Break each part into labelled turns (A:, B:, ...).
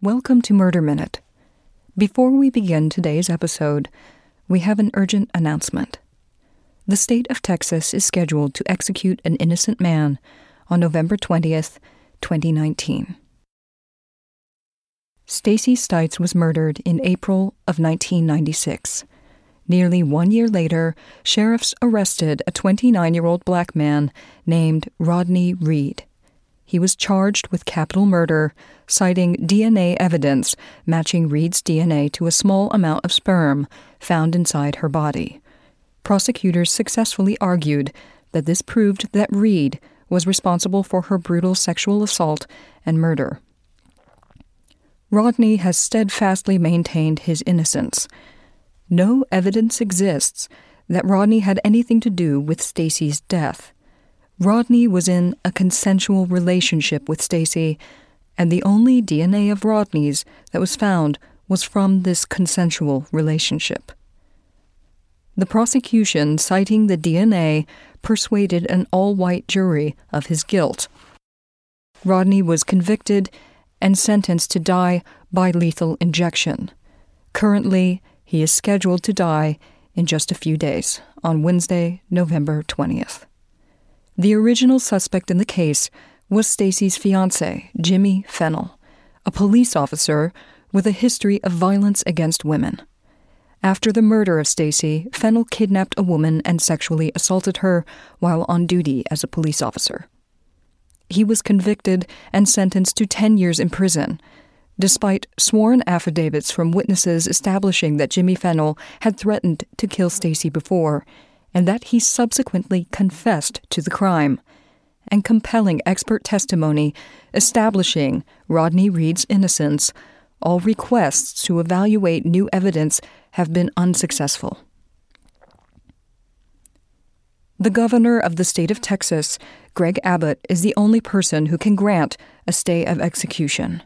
A: Welcome to Murder Minute. Before we begin today's episode, we have an urgent announcement. The state of Texas is scheduled to execute an innocent man on November 20th, 2019. Stacey Stites was murdered in April of 1996. Nearly one year later, sheriffs arrested a 29 year old black man named Rodney Reed. He was charged with capital murder, citing DNA evidence matching Reed's DNA to a small amount of sperm found inside her body. Prosecutors successfully argued that this proved that Reed was responsible for her brutal sexual assault and murder. Rodney has steadfastly maintained his innocence. No evidence exists that Rodney had anything to do with Stacey's death. Rodney was in a consensual relationship with Stacey, and the only DNA of Rodney's that was found was from this consensual relationship. The prosecution, citing the DNA, persuaded an all white jury of his guilt. Rodney was convicted and sentenced to die by lethal injection. Currently, he is scheduled to die in just a few days, on Wednesday, November 20th. The original suspect in the case was Stacey's fiance, Jimmy Fennell, a police officer with a history of violence against women. After the murder of Stacey, Fennell kidnapped a woman and sexually assaulted her while on duty as a police officer he was convicted and sentenced to 10 years in prison, despite sworn affidavits from witnesses establishing that Jimmy Fennell had threatened to kill Stacey before and that he subsequently confessed to the crime, and compelling expert testimony establishing Rodney Reed's innocence. All requests to evaluate new evidence have been unsuccessful. The governor of the state of Texas, Greg Abbott, is the only person who can grant a stay of execution.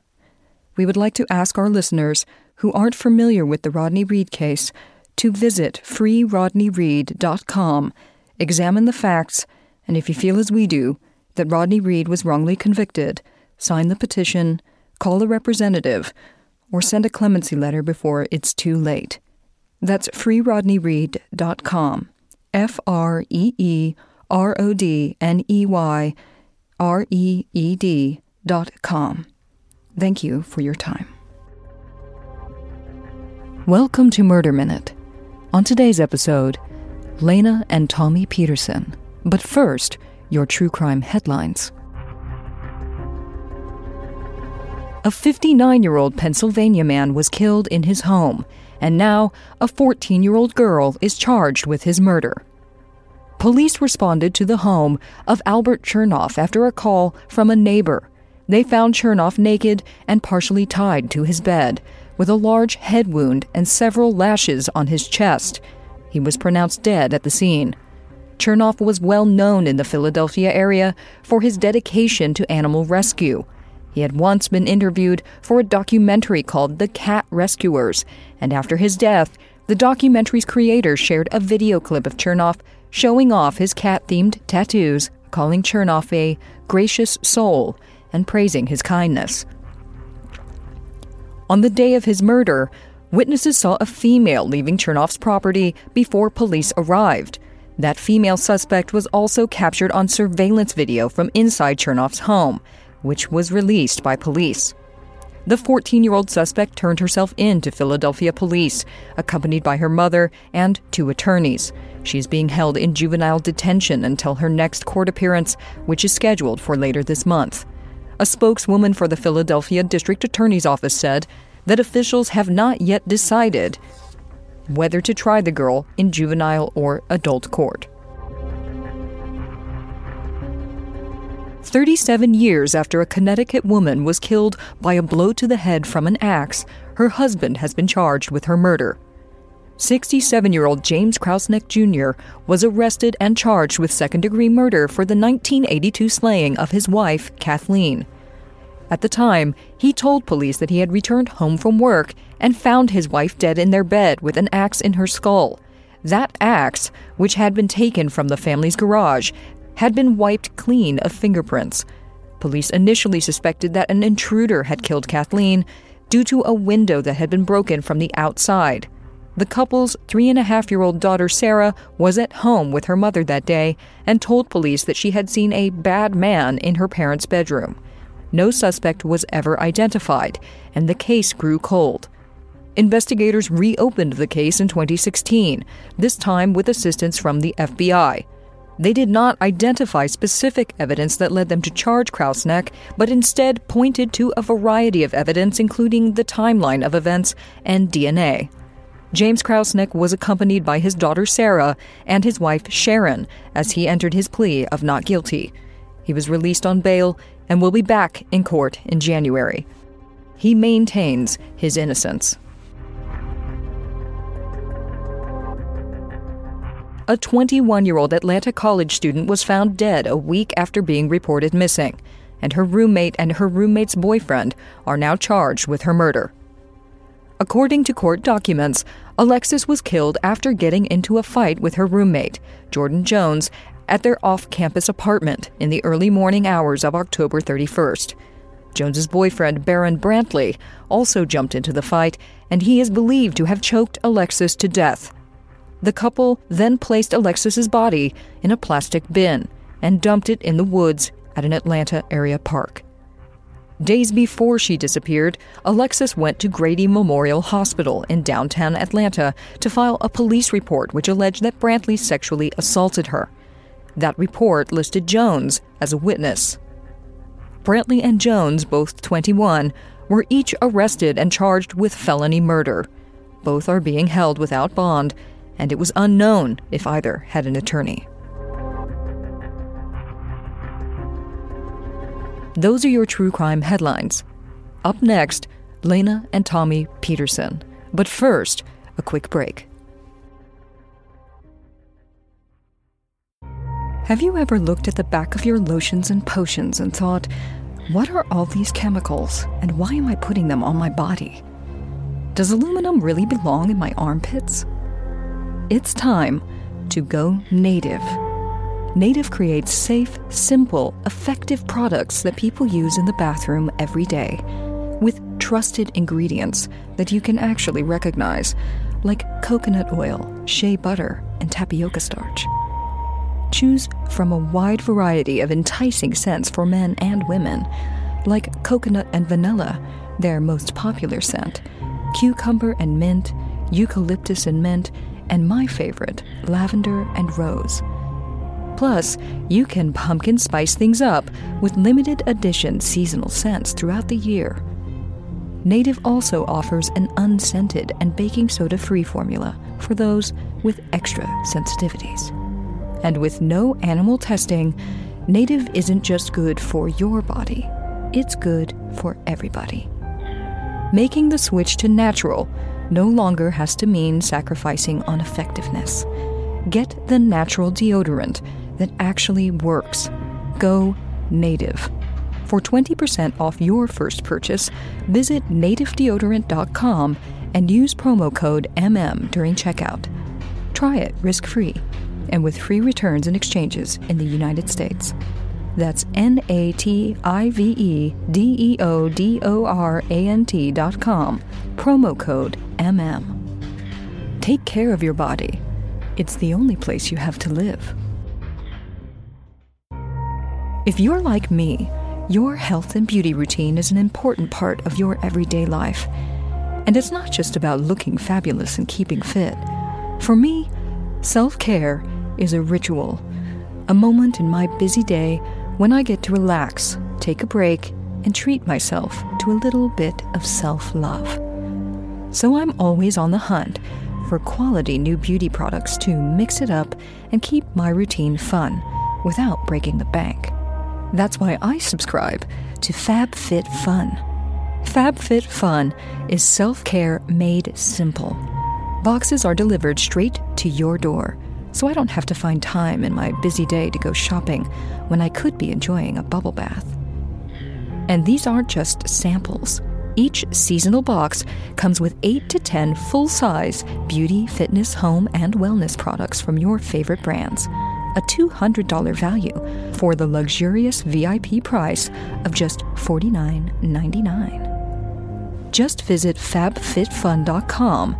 A: We would like to ask our listeners who aren't familiar with the Rodney Reed case to visit freerodneyreed.com, examine the facts, and if you feel as we do, that Rodney Reed was wrongly convicted, sign the petition, call a representative, or send a clemency letter before it's too late. That's freerodneyreed.com. F R E E R O D N E Y R E E D dot com. Thank you for your time. Welcome to Murder Minute. On today's episode, Lena and Tommy Peterson. But first, your true crime headlines. A 59 year old Pennsylvania man was killed in his home and now a 14 year old girl is charged with his murder. Police responded to the home of Albert Chernoff after a call from a neighbor. They found Chernoff naked and partially tied to his bed, with a large head wound and several lashes on his chest. He was pronounced dead at the scene. Chernoff was well known in the Philadelphia area for his dedication to animal rescue. He had once been interviewed for a documentary called The Cat Rescuers, and after his death, the documentary's creator shared a video clip of Chernoff showing off his cat themed tattoos, calling Chernoff a gracious soul, and praising his kindness. On the day of his murder, witnesses saw a female leaving Chernoff's property before police arrived. That female suspect was also captured on surveillance video from inside Chernoff's home which was released by police. The 14 year old suspect turned herself in to Philadelphia police, accompanied by her mother and two attorneys. She is being held in juvenile detention until her next court appearance, which is scheduled for later this month. A spokeswoman for the Philadelphia District Attorney's Office said that officials have not yet decided whether to try the girl in juvenile or adult court. 37 years after a Connecticut woman was killed by a blow to the head from an axe, her husband has been charged with her murder. 67 year old James Krausnick Jr. was arrested and charged with second degree murder for the 1982 slaying of his wife, Kathleen. At the time, he told police that he had returned home from work and found his wife dead in their bed with an axe in her skull. That axe, which had been taken from the family's garage, had been wiped clean of fingerprints. Police initially suspected that an intruder had killed Kathleen. due to a window that had been broken from the outside. The couple's three and a half year old daughter, Sarah, was at home with her mother that day and told police that she had seen a bad man in her parents' bedroom. No suspect was ever identified, and the case grew cold. Investigators reopened the case in 2016, this time with assistance from the FBI. They did not identify specific evidence that led them to charge Krausnick, but instead pointed to a variety of evidence, including the timeline of events and DNA. James Krausnick was accompanied by his daughter Sarah and his wife Sharon as he entered his plea of not guilty. He was released on bail and will be back in court in January. He maintains his innocence. A 21 year old Atlanta college student was found dead a week after being reported missing, and her roommate and her roommate's boyfriend are now charged with her murder. According to court documents, Alexis was killed after getting into a fight with her roommate, Jordyn Jones, at their off campus apartment in the early morning hours of October 31st. Jones's boyfriend, Barron Brantley, also jumped into the fight, and he is believed to have choked Alexis to death. The couple then placed Alexis's body in a plastic bin and dumped it in the woods at an Atlanta area park. Days before she disappeared, Alexis went to Grady Memorial Hospital in downtown Atlanta to file a police report which alleged that Brantley sexually assaulted her. That report listed Jones as a witness. Brantley and Jones, both 21, were each arrested and charged with felony murder. Both are being held without bond and it was unknown if either had an attorney. Those are your true crime headlines. Up next, Lena and Tommy Peterson. But first, a quick break. Have you ever looked at the back of your lotions and potions and thought, what are all these chemicals and why am I putting them on my body? Does aluminum really belong in my armpits? It's time to go native. Native creates safe, simple, effective products that people use in the bathroom every day with trusted ingredients that you can actually recognize, like coconut oil, shea butter, and tapioca starch. Choose from a wide variety of enticing scents for men and women, like coconut and vanilla, their most popular scent, cucumber and mint, eucalyptus and mint, and my favorite, lavender and rose. Plus, you can pumpkin spice things up with limited edition seasonal scents throughout the year. Native also offers an unscented and baking soda free formula for those with extra sensitivities. And with no animal testing, Native isn't just good for your body, it's good for everybody. Making the switch to natural no longer has to mean sacrificing on effectiveness. Get the natural deodorant that actually works. Go native. For 20% off your first purchase, visit nativedeodorant.com and use promo code MM during checkout. Try it risk free and with free returns and exchanges in the United States. That's N A T I V E D E O D O R A N T dot com. Promo code MM. Take care of your body. It's the only place you have to live. If you're like me, your health and beauty routine is an important part of your everyday life. And it's not just about looking fabulous and keeping fit. For me, self care is a ritual, a moment in my busy day when I get to relax, take a break, and treat myself to a little bit of self love. So I'm always on the hunt for quality new beauty products to mix it up and keep my routine fun without breaking the bank. That's why I subscribe to FabFitFun. FabFitFun is self care made simple. Boxes are delivered straight to your door so I don't have to find time in my busy day to go shopping when I could be enjoying a bubble bath. And these aren't just samples. Each seasonal box comes with 8 to 10 full size beauty, fitness, home, and wellness products from your favorite brands. A $200 value for the luxurious VIP price of just $49.99. Just visit fabfitfun.com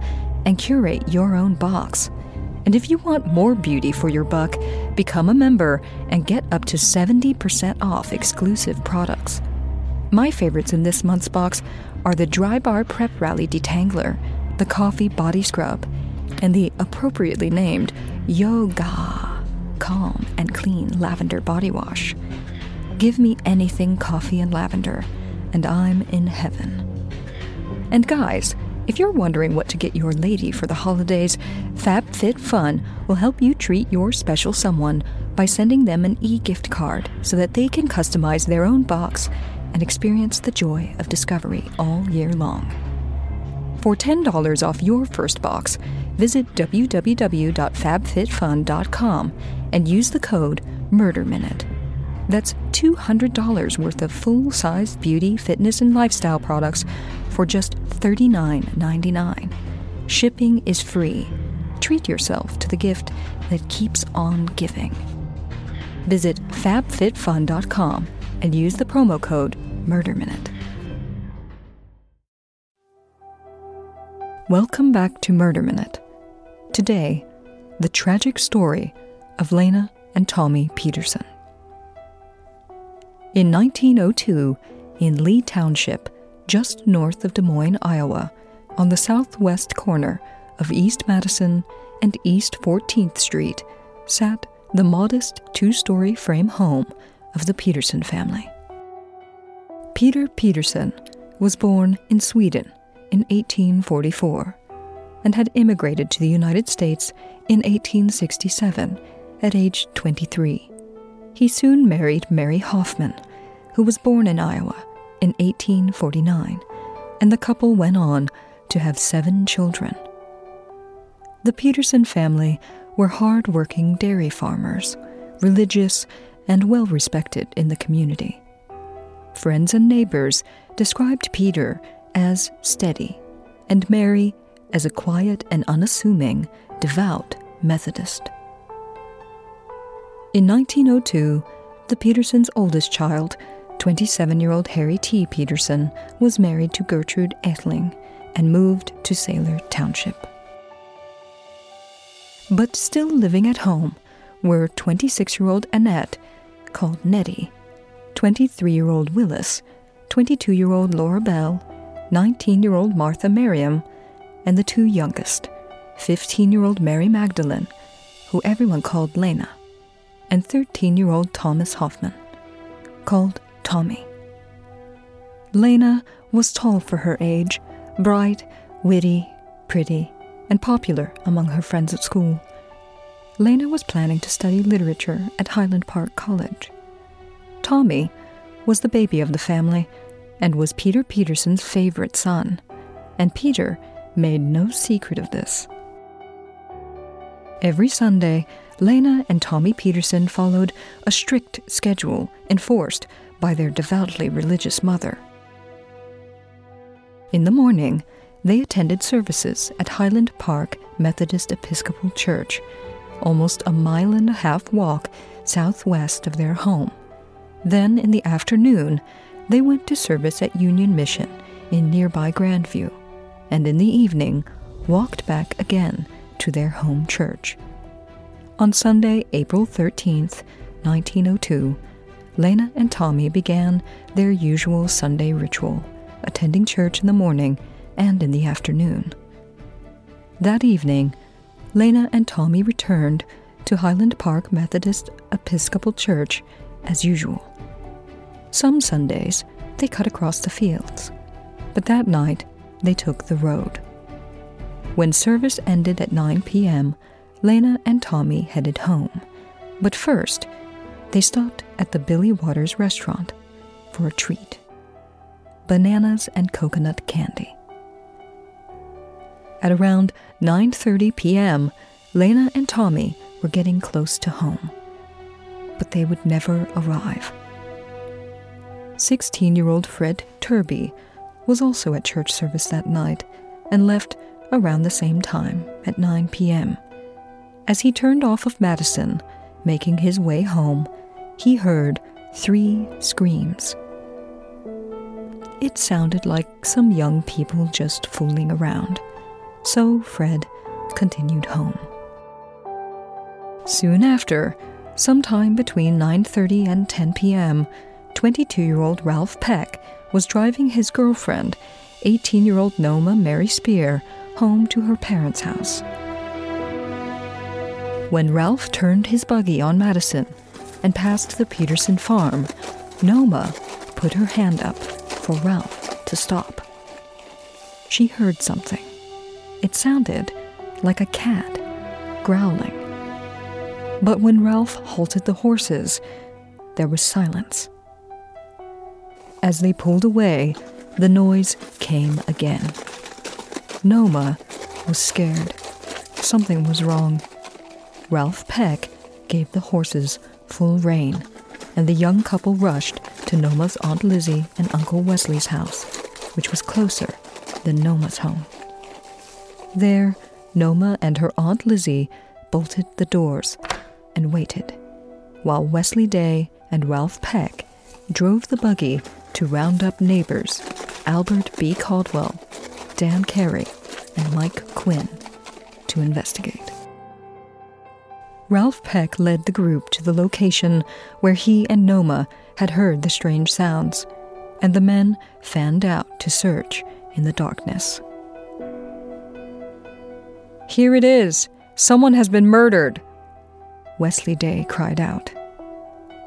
A: and curate your own box. And if you want more beauty for your buck, become a member and get up to 70% off exclusive products. My favorites in this month's box are the Drybar Prep Rally Detangler, the Coffee Body Scrub, and the appropriately named Yoga Calm and Clean Lavender Body Wash. Give me anything coffee and lavender, and I'm in heaven. And guys, if you're wondering what to get your lady for the holidays, FabFitFun will help you treat your special someone by sending them an e gift card so that they can customize their own box and experience the joy of discovery all year long. For $10 off your first box, visit www.fabfitfun.com and use the code MurderMinute. That's $200 worth of full size beauty, fitness, and lifestyle products for just $39.99. Shipping is free. Treat yourself to the gift that keeps on giving. Visit fabfitfun.com and use the promo code MurderMinute. Welcome back to Murder Minute. Today, the tragic story of Lena and Tommy Peterson. In 1902, in Lee Township, just north of Des Moines, Iowa, on the southwest corner of East Madison and East 14th Street, sat the modest two story frame home of the Peterson family. Peter Peterson was born in Sweden in 1844 and had immigrated to the United States in 1867 at age 23. He soon married Mary Hoffman, who was born in Iowa in 1849, and the couple went on to have seven children. The Peterson family were hard working dairy farmers, religious, and well respected in the community. Friends and neighbors described Peter as steady, and Mary as a quiet and unassuming, devout Methodist. In 1902, the Petersons' oldest child, 27 year old Harry T. Peterson, was married to Gertrude Etling and moved to Saylor Township. But still living at home were 26 year old Annette, called Nettie, 23 year old Willis, 22 year old Laura Bell, 19 year old Martha Merriam, and the two youngest, 15 year old Mary Magdalene, who everyone called Lena and 13 year old Thomas Hoffman, called Tommy. Lena was tall for her age, bright, witty, pretty, and popular among her friends at school. Lena was planning to study literature at Highland Park College. Tommy was the baby of the family and was Peter Peterson's favorite son, and Peter made no secret of this. Every Sunday, Lena and Tommy Peterson followed a strict schedule enforced by their devoutly religious mother. In the morning, they attended services at Highland Park Methodist Episcopal Church, almost a mile and a half walk southwest of their home. Then, in the afternoon, they went to service at Union Mission in nearby Grandview, and in the evening, walked back again to their home church. On Sunday, April 13th, 1902, Lena and Tommy began their usual Sunday ritual, attending church in the morning and in the afternoon. That evening, Lena and Tommy returned to Highland Park Methodist Episcopal Church as usual. Some Sundays, they cut across the fields, but that night, they took the road. When service ended at 9 p.m., Lena and Tommy headed home. But first, they stopped at the Billy Waters restaurant for a treat bananas and coconut candy. At around 9:30 p.m., Lena and Tommy were getting close to home. But they would never arrive. 16-year-old Fred Turby was also at church service that night and left around the same time at 9 p.m. As he turned off of Madison, making his way home, he heard three screams. it sounded like some young people just fooling around. So Fred continued home. Soon after, sometime between 9:30 and 10 p.m., 22-year-old Ralph Peck was driving his girlfriend, 18-year-old Noma Mary Spear, home to her parents' house. When Ralph turned his buggy on Madison and passed the Peterson farm, Noma put her hand up for Ralph to stop. She heard something. It sounded like a cat growling. But when Ralph halted the horses, there was silence. As they pulled away, the noise came again. Noma was scared. Something was wrong. Ralph Peck gave the horses full rein, and the young couple rushed to Noma's Aunt Lizzie and Uncle Wesley's house, which was closer than Noma's home. There, Noma and her Aunt Lizzie bolted the doors and waited, while Wesley Day and Ralph Peck drove the buggy to round up neighbors Albert B. Caldwell, Dan Carey, and Mike Quinn to investigate. Ralph Peck led the group to the location where he and Noma had heard the strange sounds, and the men fanned out to search in the darkness. Here it is! Someone has been murdered! Wesley Day cried out.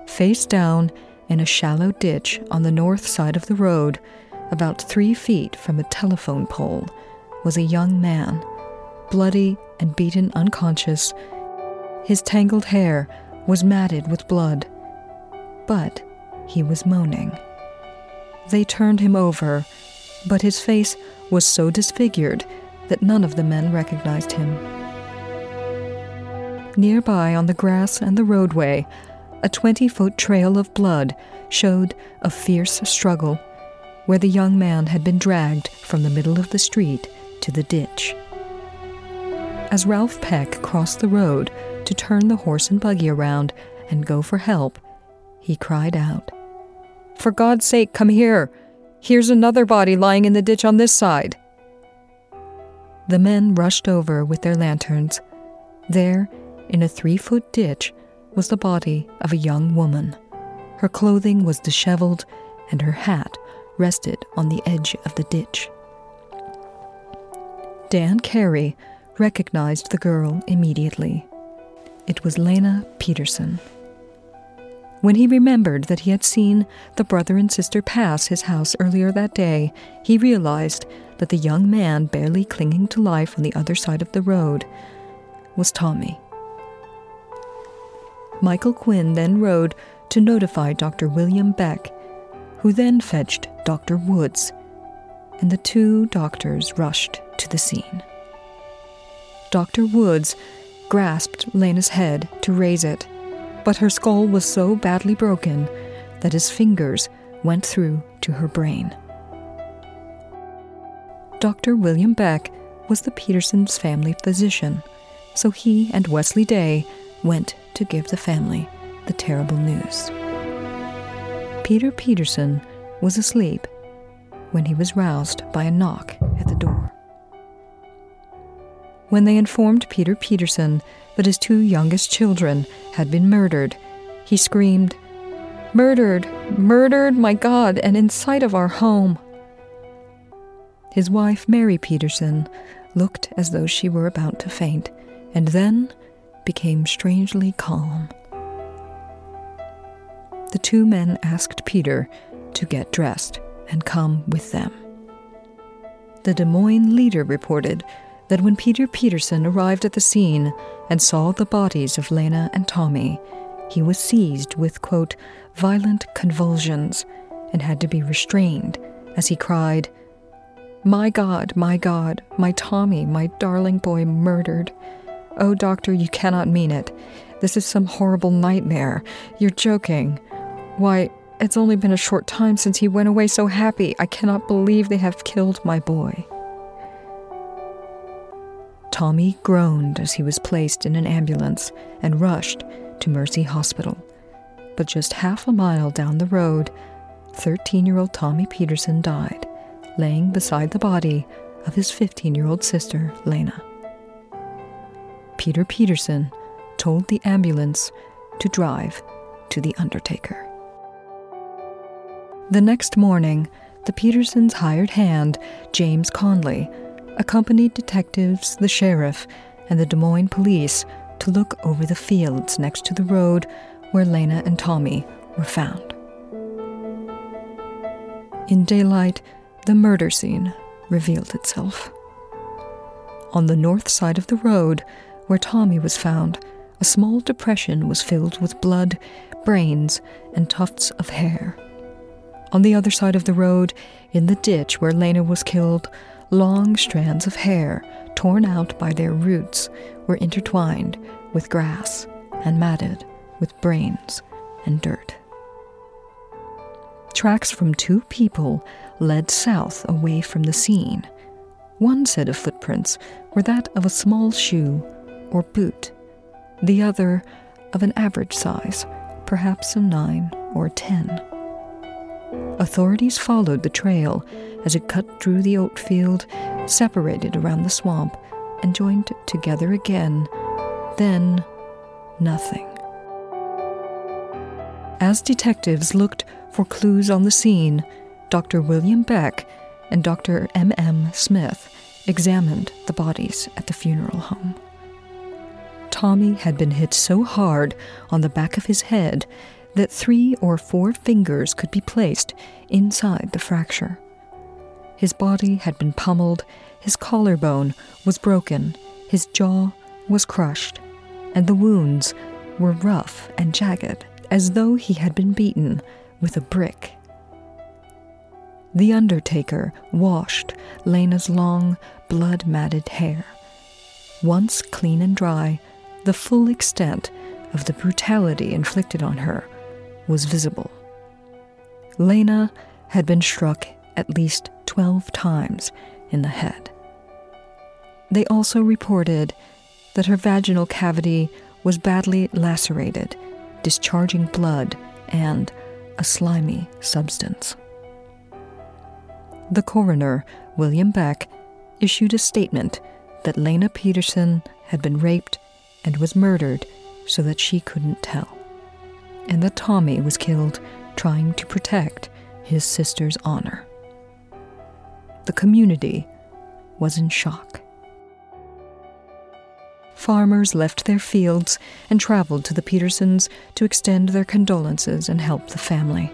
A: Face down in a shallow ditch on the north side of the road, about three feet from a telephone pole, was a young man, bloody and beaten unconscious. His tangled hair was matted with blood, but he was moaning. They turned him over, but his face was so disfigured that none of the men recognized him. Nearby on the grass and the roadway, a 20 foot trail of blood showed a fierce struggle where the young man had been dragged from the middle of the street to the ditch. As Ralph Peck crossed the road to turn the horse and buggy around and go for help, he cried out, For God's sake, come here! Here's another body lying in the ditch on this side. The men rushed over with their lanterns. There, in a three foot ditch, was the body of a young woman. Her clothing was disheveled, and her hat rested on the edge of the ditch. Dan Carey recognized the girl immediately. It was Lena Peterson. When he remembered that he had seen the brother and sister pass his house earlier that day, he realized that the young man barely clinging to life on the other side of the road was Tommy. Michael Quinn then rode to notify Dr. William Beck, who then fetched Dr. Woods, and the two doctors rushed to the scene. Dr. Woods grasped Lena's head to raise it, but her skull was so badly broken that his fingers went through to her brain. Dr. William Beck was the Petersons' family physician, so he and Wesley Day went to give the family the terrible news. Peter Peterson was asleep when he was roused by a knock at the door. When they informed Peter Peterson that his two youngest children had been murdered, he screamed, Murdered! Murdered, my God, and in sight of our home! His wife, Mary Peterson, looked as though she were about to faint, and then became strangely calm. The two men asked Peter to get dressed and come with them. The Des Moines Leader reported that when Peter Peterson arrived at the scene and saw the bodies of Lena and Tommy, he was seized with, quote, violent convulsions and had to be restrained as he cried, My God, my God, my Tommy, my darling boy murdered. Oh, doctor, you cannot mean it. This is some horrible nightmare. You're joking. Why, it's only been a short time since he went away so happy. I cannot believe they have killed my boy. Tommy groaned as he was placed in an ambulance and rushed to Mercy Hospital. But just half a mile down the road, 13 year old Tommy Peterson died, laying beside the body of his 15 year old sister, Lena. Peter Peterson told the ambulance to drive to the undertaker. The next morning, the Petersons' hired hand, James Conley, accompanied detectives, the sheriff, and the Des Moines police to look over the fields next to the road where Lena and Tommy were found. In daylight, the murder scene revealed itself. On the north side of the road, where Tommy was found, a small depression was filled with blood, brains, and tufts of hair. On the other side of the road, in the ditch where Lena was killed, long strands of hair, torn out by their roots, were intertwined with grass and matted with brains and dirt. Tracks from two people led south away from the scene. One set of footprints were that of a small shoe or boot, the other of an average size, perhaps a nine or ten. Authorities followed the trail as it cut through the oat field, separated around the swamp, and joined together again. Then, nothing. As detectives looked for clues on the scene, Dr. William Beck and Dr. M. M. Smith examined the bodies at the funeral home. Tommy had been hit so hard on the back of his head that three or four fingers could be placed inside the fracture. His body had been pummeled, his collarbone was broken, his jaw was crushed, and the wounds were rough and jagged as though he had been beaten with a brick. The undertaker washed Lena's long, blood matted hair. Once clean and dry, the full extent of the brutality inflicted on her was visible. Lena had been struck at least 12 times in the head. They also reported that her vaginal cavity was badly lacerated, discharging blood and a slimy substance. The coroner, William Beck, issued a statement that Lena Peterson had been raped and was murdered so that she couldn't tell, and that Tommy was killed trying to protect his sister's honor. The community was in shock. Farmers left their fields and traveled to the Petersons to extend their condolences and help the family.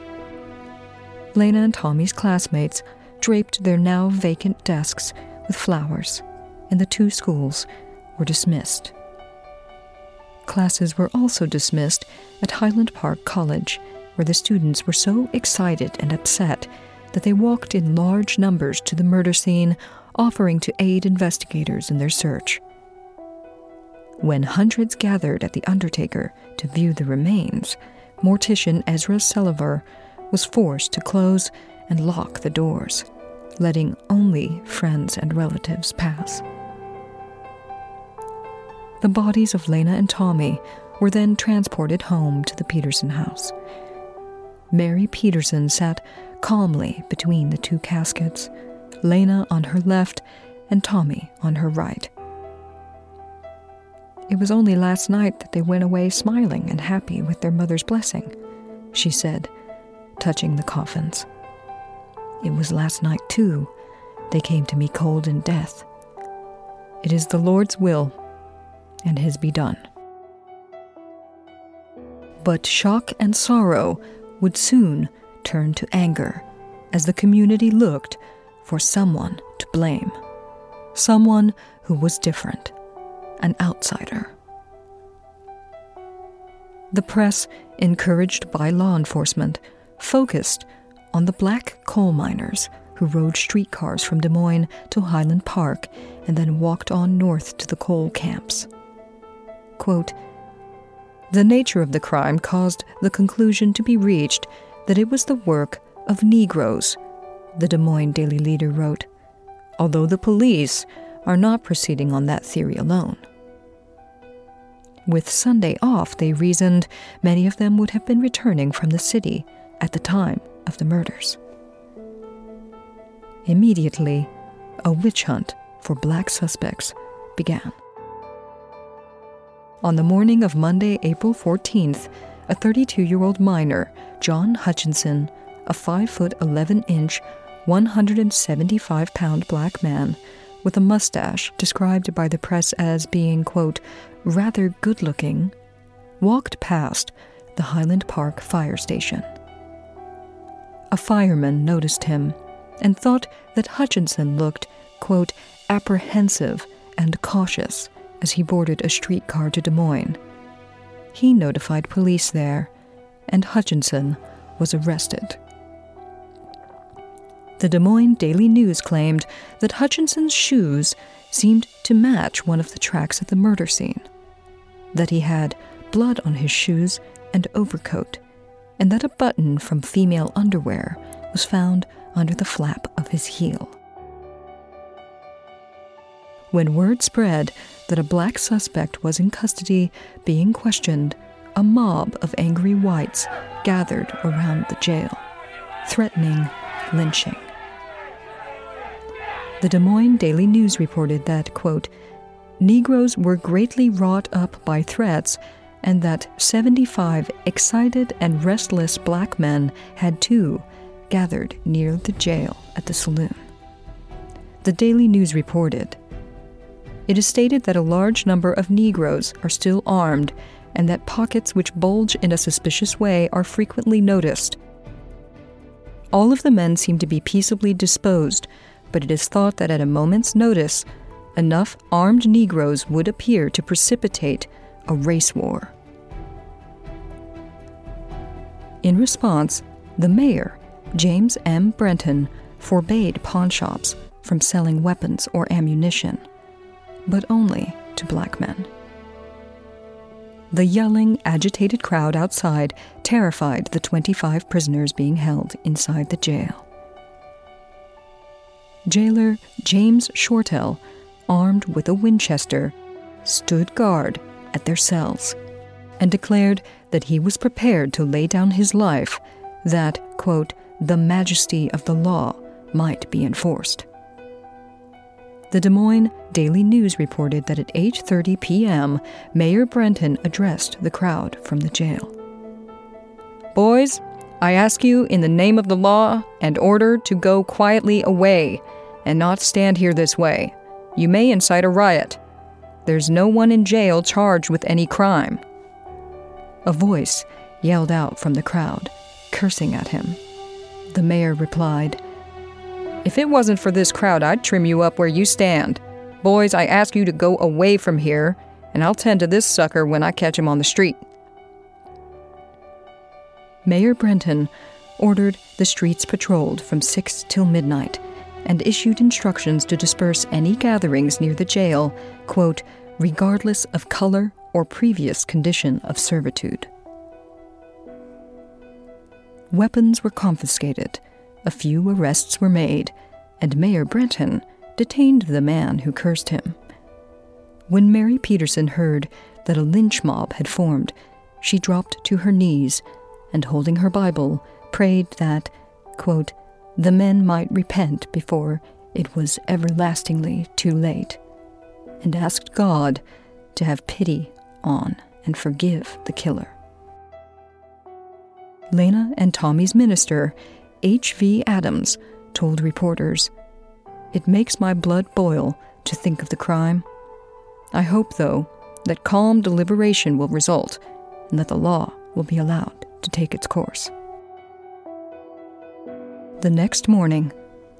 A: Lena and Tommy's classmates draped their now vacant desks with flowers, and the two schools were dismissed. Classes were also dismissed at Highland Park College, where the students were so excited and upset that they walked in large numbers to the murder scene, offering to aid investigators in their search. When hundreds gathered at the Undertaker to view the remains, mortician Ezra Selliver was forced to close and lock the doors, letting only friends and relatives pass. The bodies of Lena and Tommy were then transported home to the Peterson house. Mary Peterson sat calmly between the two caskets, Lena on her left and Tommy on her right. It was only last night that they went away smiling and happy with their mother's blessing, she said, touching the coffins. It was last night, too, they came to me cold in death. It is the Lord's will, and His be done. But shock and sorrow would soon turn to anger as the community looked for someone to blame, someone who was different an outsider. The press, encouraged by law enforcement, focused on the black coal miners who rode streetcars from Des Moines to Highland Park and then walked on north to the coal camps. Quote, the nature of the crime caused the conclusion to be reached that it was the work of Negroes, the Des Moines Daily Leader wrote, although the police are not proceeding on that theory alone. With Sunday off, they reasoned, many of them would have been returning from the city at the time of the murders. Immediately, a witch hunt for black suspects began. On the morning of Monday, April 14th, a 32 year old miner, John Hutchinson, a 5 foot 11 inch, 175 pound black man with a mustache described by the press as being, quote, rather good looking, walked past the Highland Park fire station. A fireman noticed him and thought that Hutchinson looked, quote, apprehensive and cautious as he boarded a streetcar to Des Moines. He notified police there, and Hutchinson was arrested. The Des Moines Daily News claimed that Hutchinson's shoes seemed to match one of the tracks at the murder scene, that he had blood on his shoes and overcoat, and that a button from female underwear was found under the flap of his heel. When word spread that a black suspect was in custody being questioned, a mob of angry whites gathered around the jail, threatening lynching. The Des Moines Daily News reported that, quote, Negroes were greatly wrought up by threats and that 75 excited and restless black men had too gathered near the jail at the saloon. The Daily News reported It is stated that a large number of Negroes are still armed and that pockets which bulge in a suspicious way are frequently noticed. All of the men seem to be peaceably disposed, but it is thought that at a moment's notice, enough armed Negroes would appear to precipitate a race war. In response, the mayor, James M. Brenton, forbade pawnshops from selling weapons or ammunition, but only to black men. The yelling, agitated crowd outside terrified the 25 prisoners being held inside the jail. Jailer James Shortell, armed with a Winchester, stood guard at their cells and declared that he was prepared to lay down his life that, quote, the majesty of the law might be enforced. The Des Moines Daily News reported that at 8:30 p.m., Mayor Brenton addressed the crowd from the jail. Boys, I ask you in the name of the law and order to go quietly away and not stand here this way. You may incite a riot. There's no one in jail charged with any crime. A voice yelled out from the crowd, cursing at him. The mayor replied, If it wasn't for this crowd, I'd trim you up where you stand. Boys, I ask you to go away from here, and I'll tend to this sucker when I catch him on the street. Mayor Brenton ordered the streets patrolled from 6 till midnight and issued instructions to disperse any gatherings near the jail, quote, regardless of color or previous condition of servitude. Weapons were confiscated, a few arrests were made, and Mayor Brenton detained the man who cursed him. When Mary Peterson heard that a lynch mob had formed, she dropped to her knees and, holding her Bible, prayed that, quote, the men might repent before it was everlastingly too late, and asked God to have pity on and forgive the killer. Lena and Tommy's minister, H.V. Adams, told reporters, It makes my blood boil to think of the crime. I hope, though, that calm deliberation will result and that the law will be allowed to take its course. The next morning,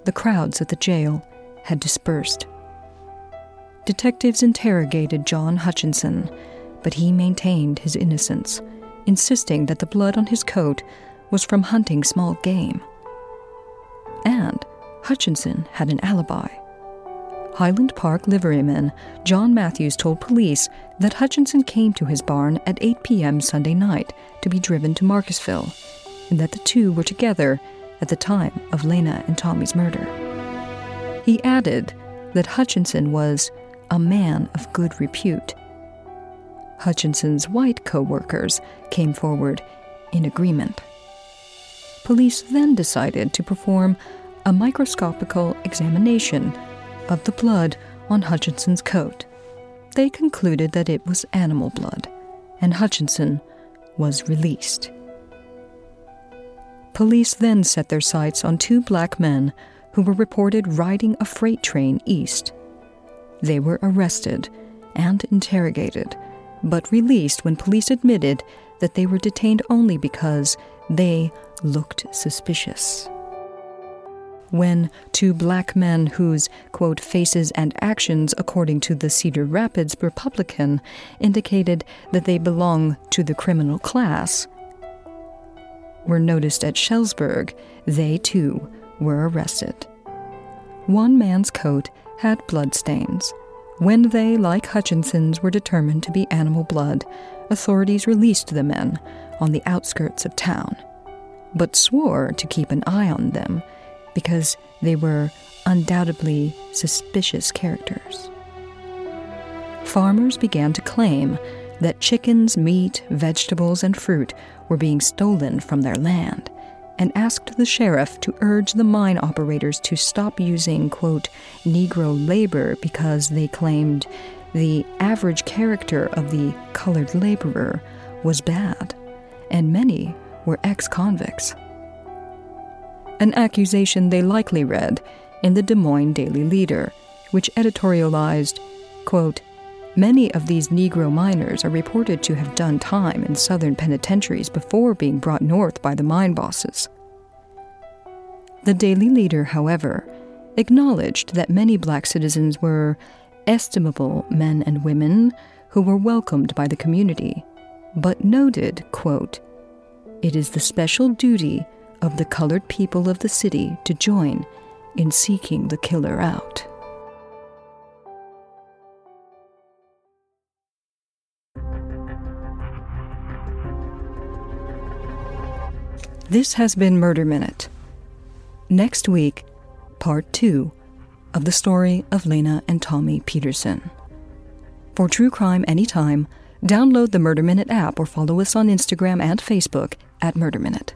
A: the crowds at the jail had dispersed. Detectives interrogated John Hutchinson, but he maintained his innocence, insisting that the blood on his coat was from hunting small game. Hutchinson had an alibi. Highland Park liveryman John Matthews told police that Hutchinson came to his barn at 8 p.m. Sunday night to be driven to Marquisville, and that the two were together at the time of Lena and Tommy's murder. He added that Hutchinson was a man of good repute. Hutchinson's white co workers came forward in agreement. Police then decided to perform a microscopical examination of the blood on Hutchinson's coat. They concluded that it was animal blood, and Hutchinson was released. Police then set their sights on two black men who were reported riding a freight train east. They were arrested and interrogated, but released when police admitted that they were detained only because they looked suspicious. When two black men whose, quote, faces and actions, according to the Cedar Rapids Republican, indicated that they belong to the criminal class, were noticed at Shellsburg, they too were arrested. One man's coat had bloodstains. When they, like Hutchinson's, were determined to be animal blood, authorities released the men on the outskirts of town, but swore to keep an eye on them because they were undoubtedly suspicious characters. Farmers began to claim that chickens, meat, vegetables, and fruit were being stolen from their land and asked the sheriff to urge the mine operators to stop using, quote, Negro labor because they claimed the average character of the colored laborer was bad, and many were ex convicts. An accusation they likely read in the Des Moines Daily Leader, which editorialized, quote, Many of these Negro miners are reported to have done time in southern penitentiaries before being brought north by the mine bosses. The Daily Leader, however, acknowledged that many black citizens were estimable men and women who were welcomed by the community, but noted, quote, It is the special duty of the colored people of the city to join in seeking the killer out. This has been Murder Minute. Next week, part two of the story of Lena and Tommy Peterson. For true crime anytime, download the Murder Minute app or follow us on Instagram and Facebook at Murder Minute.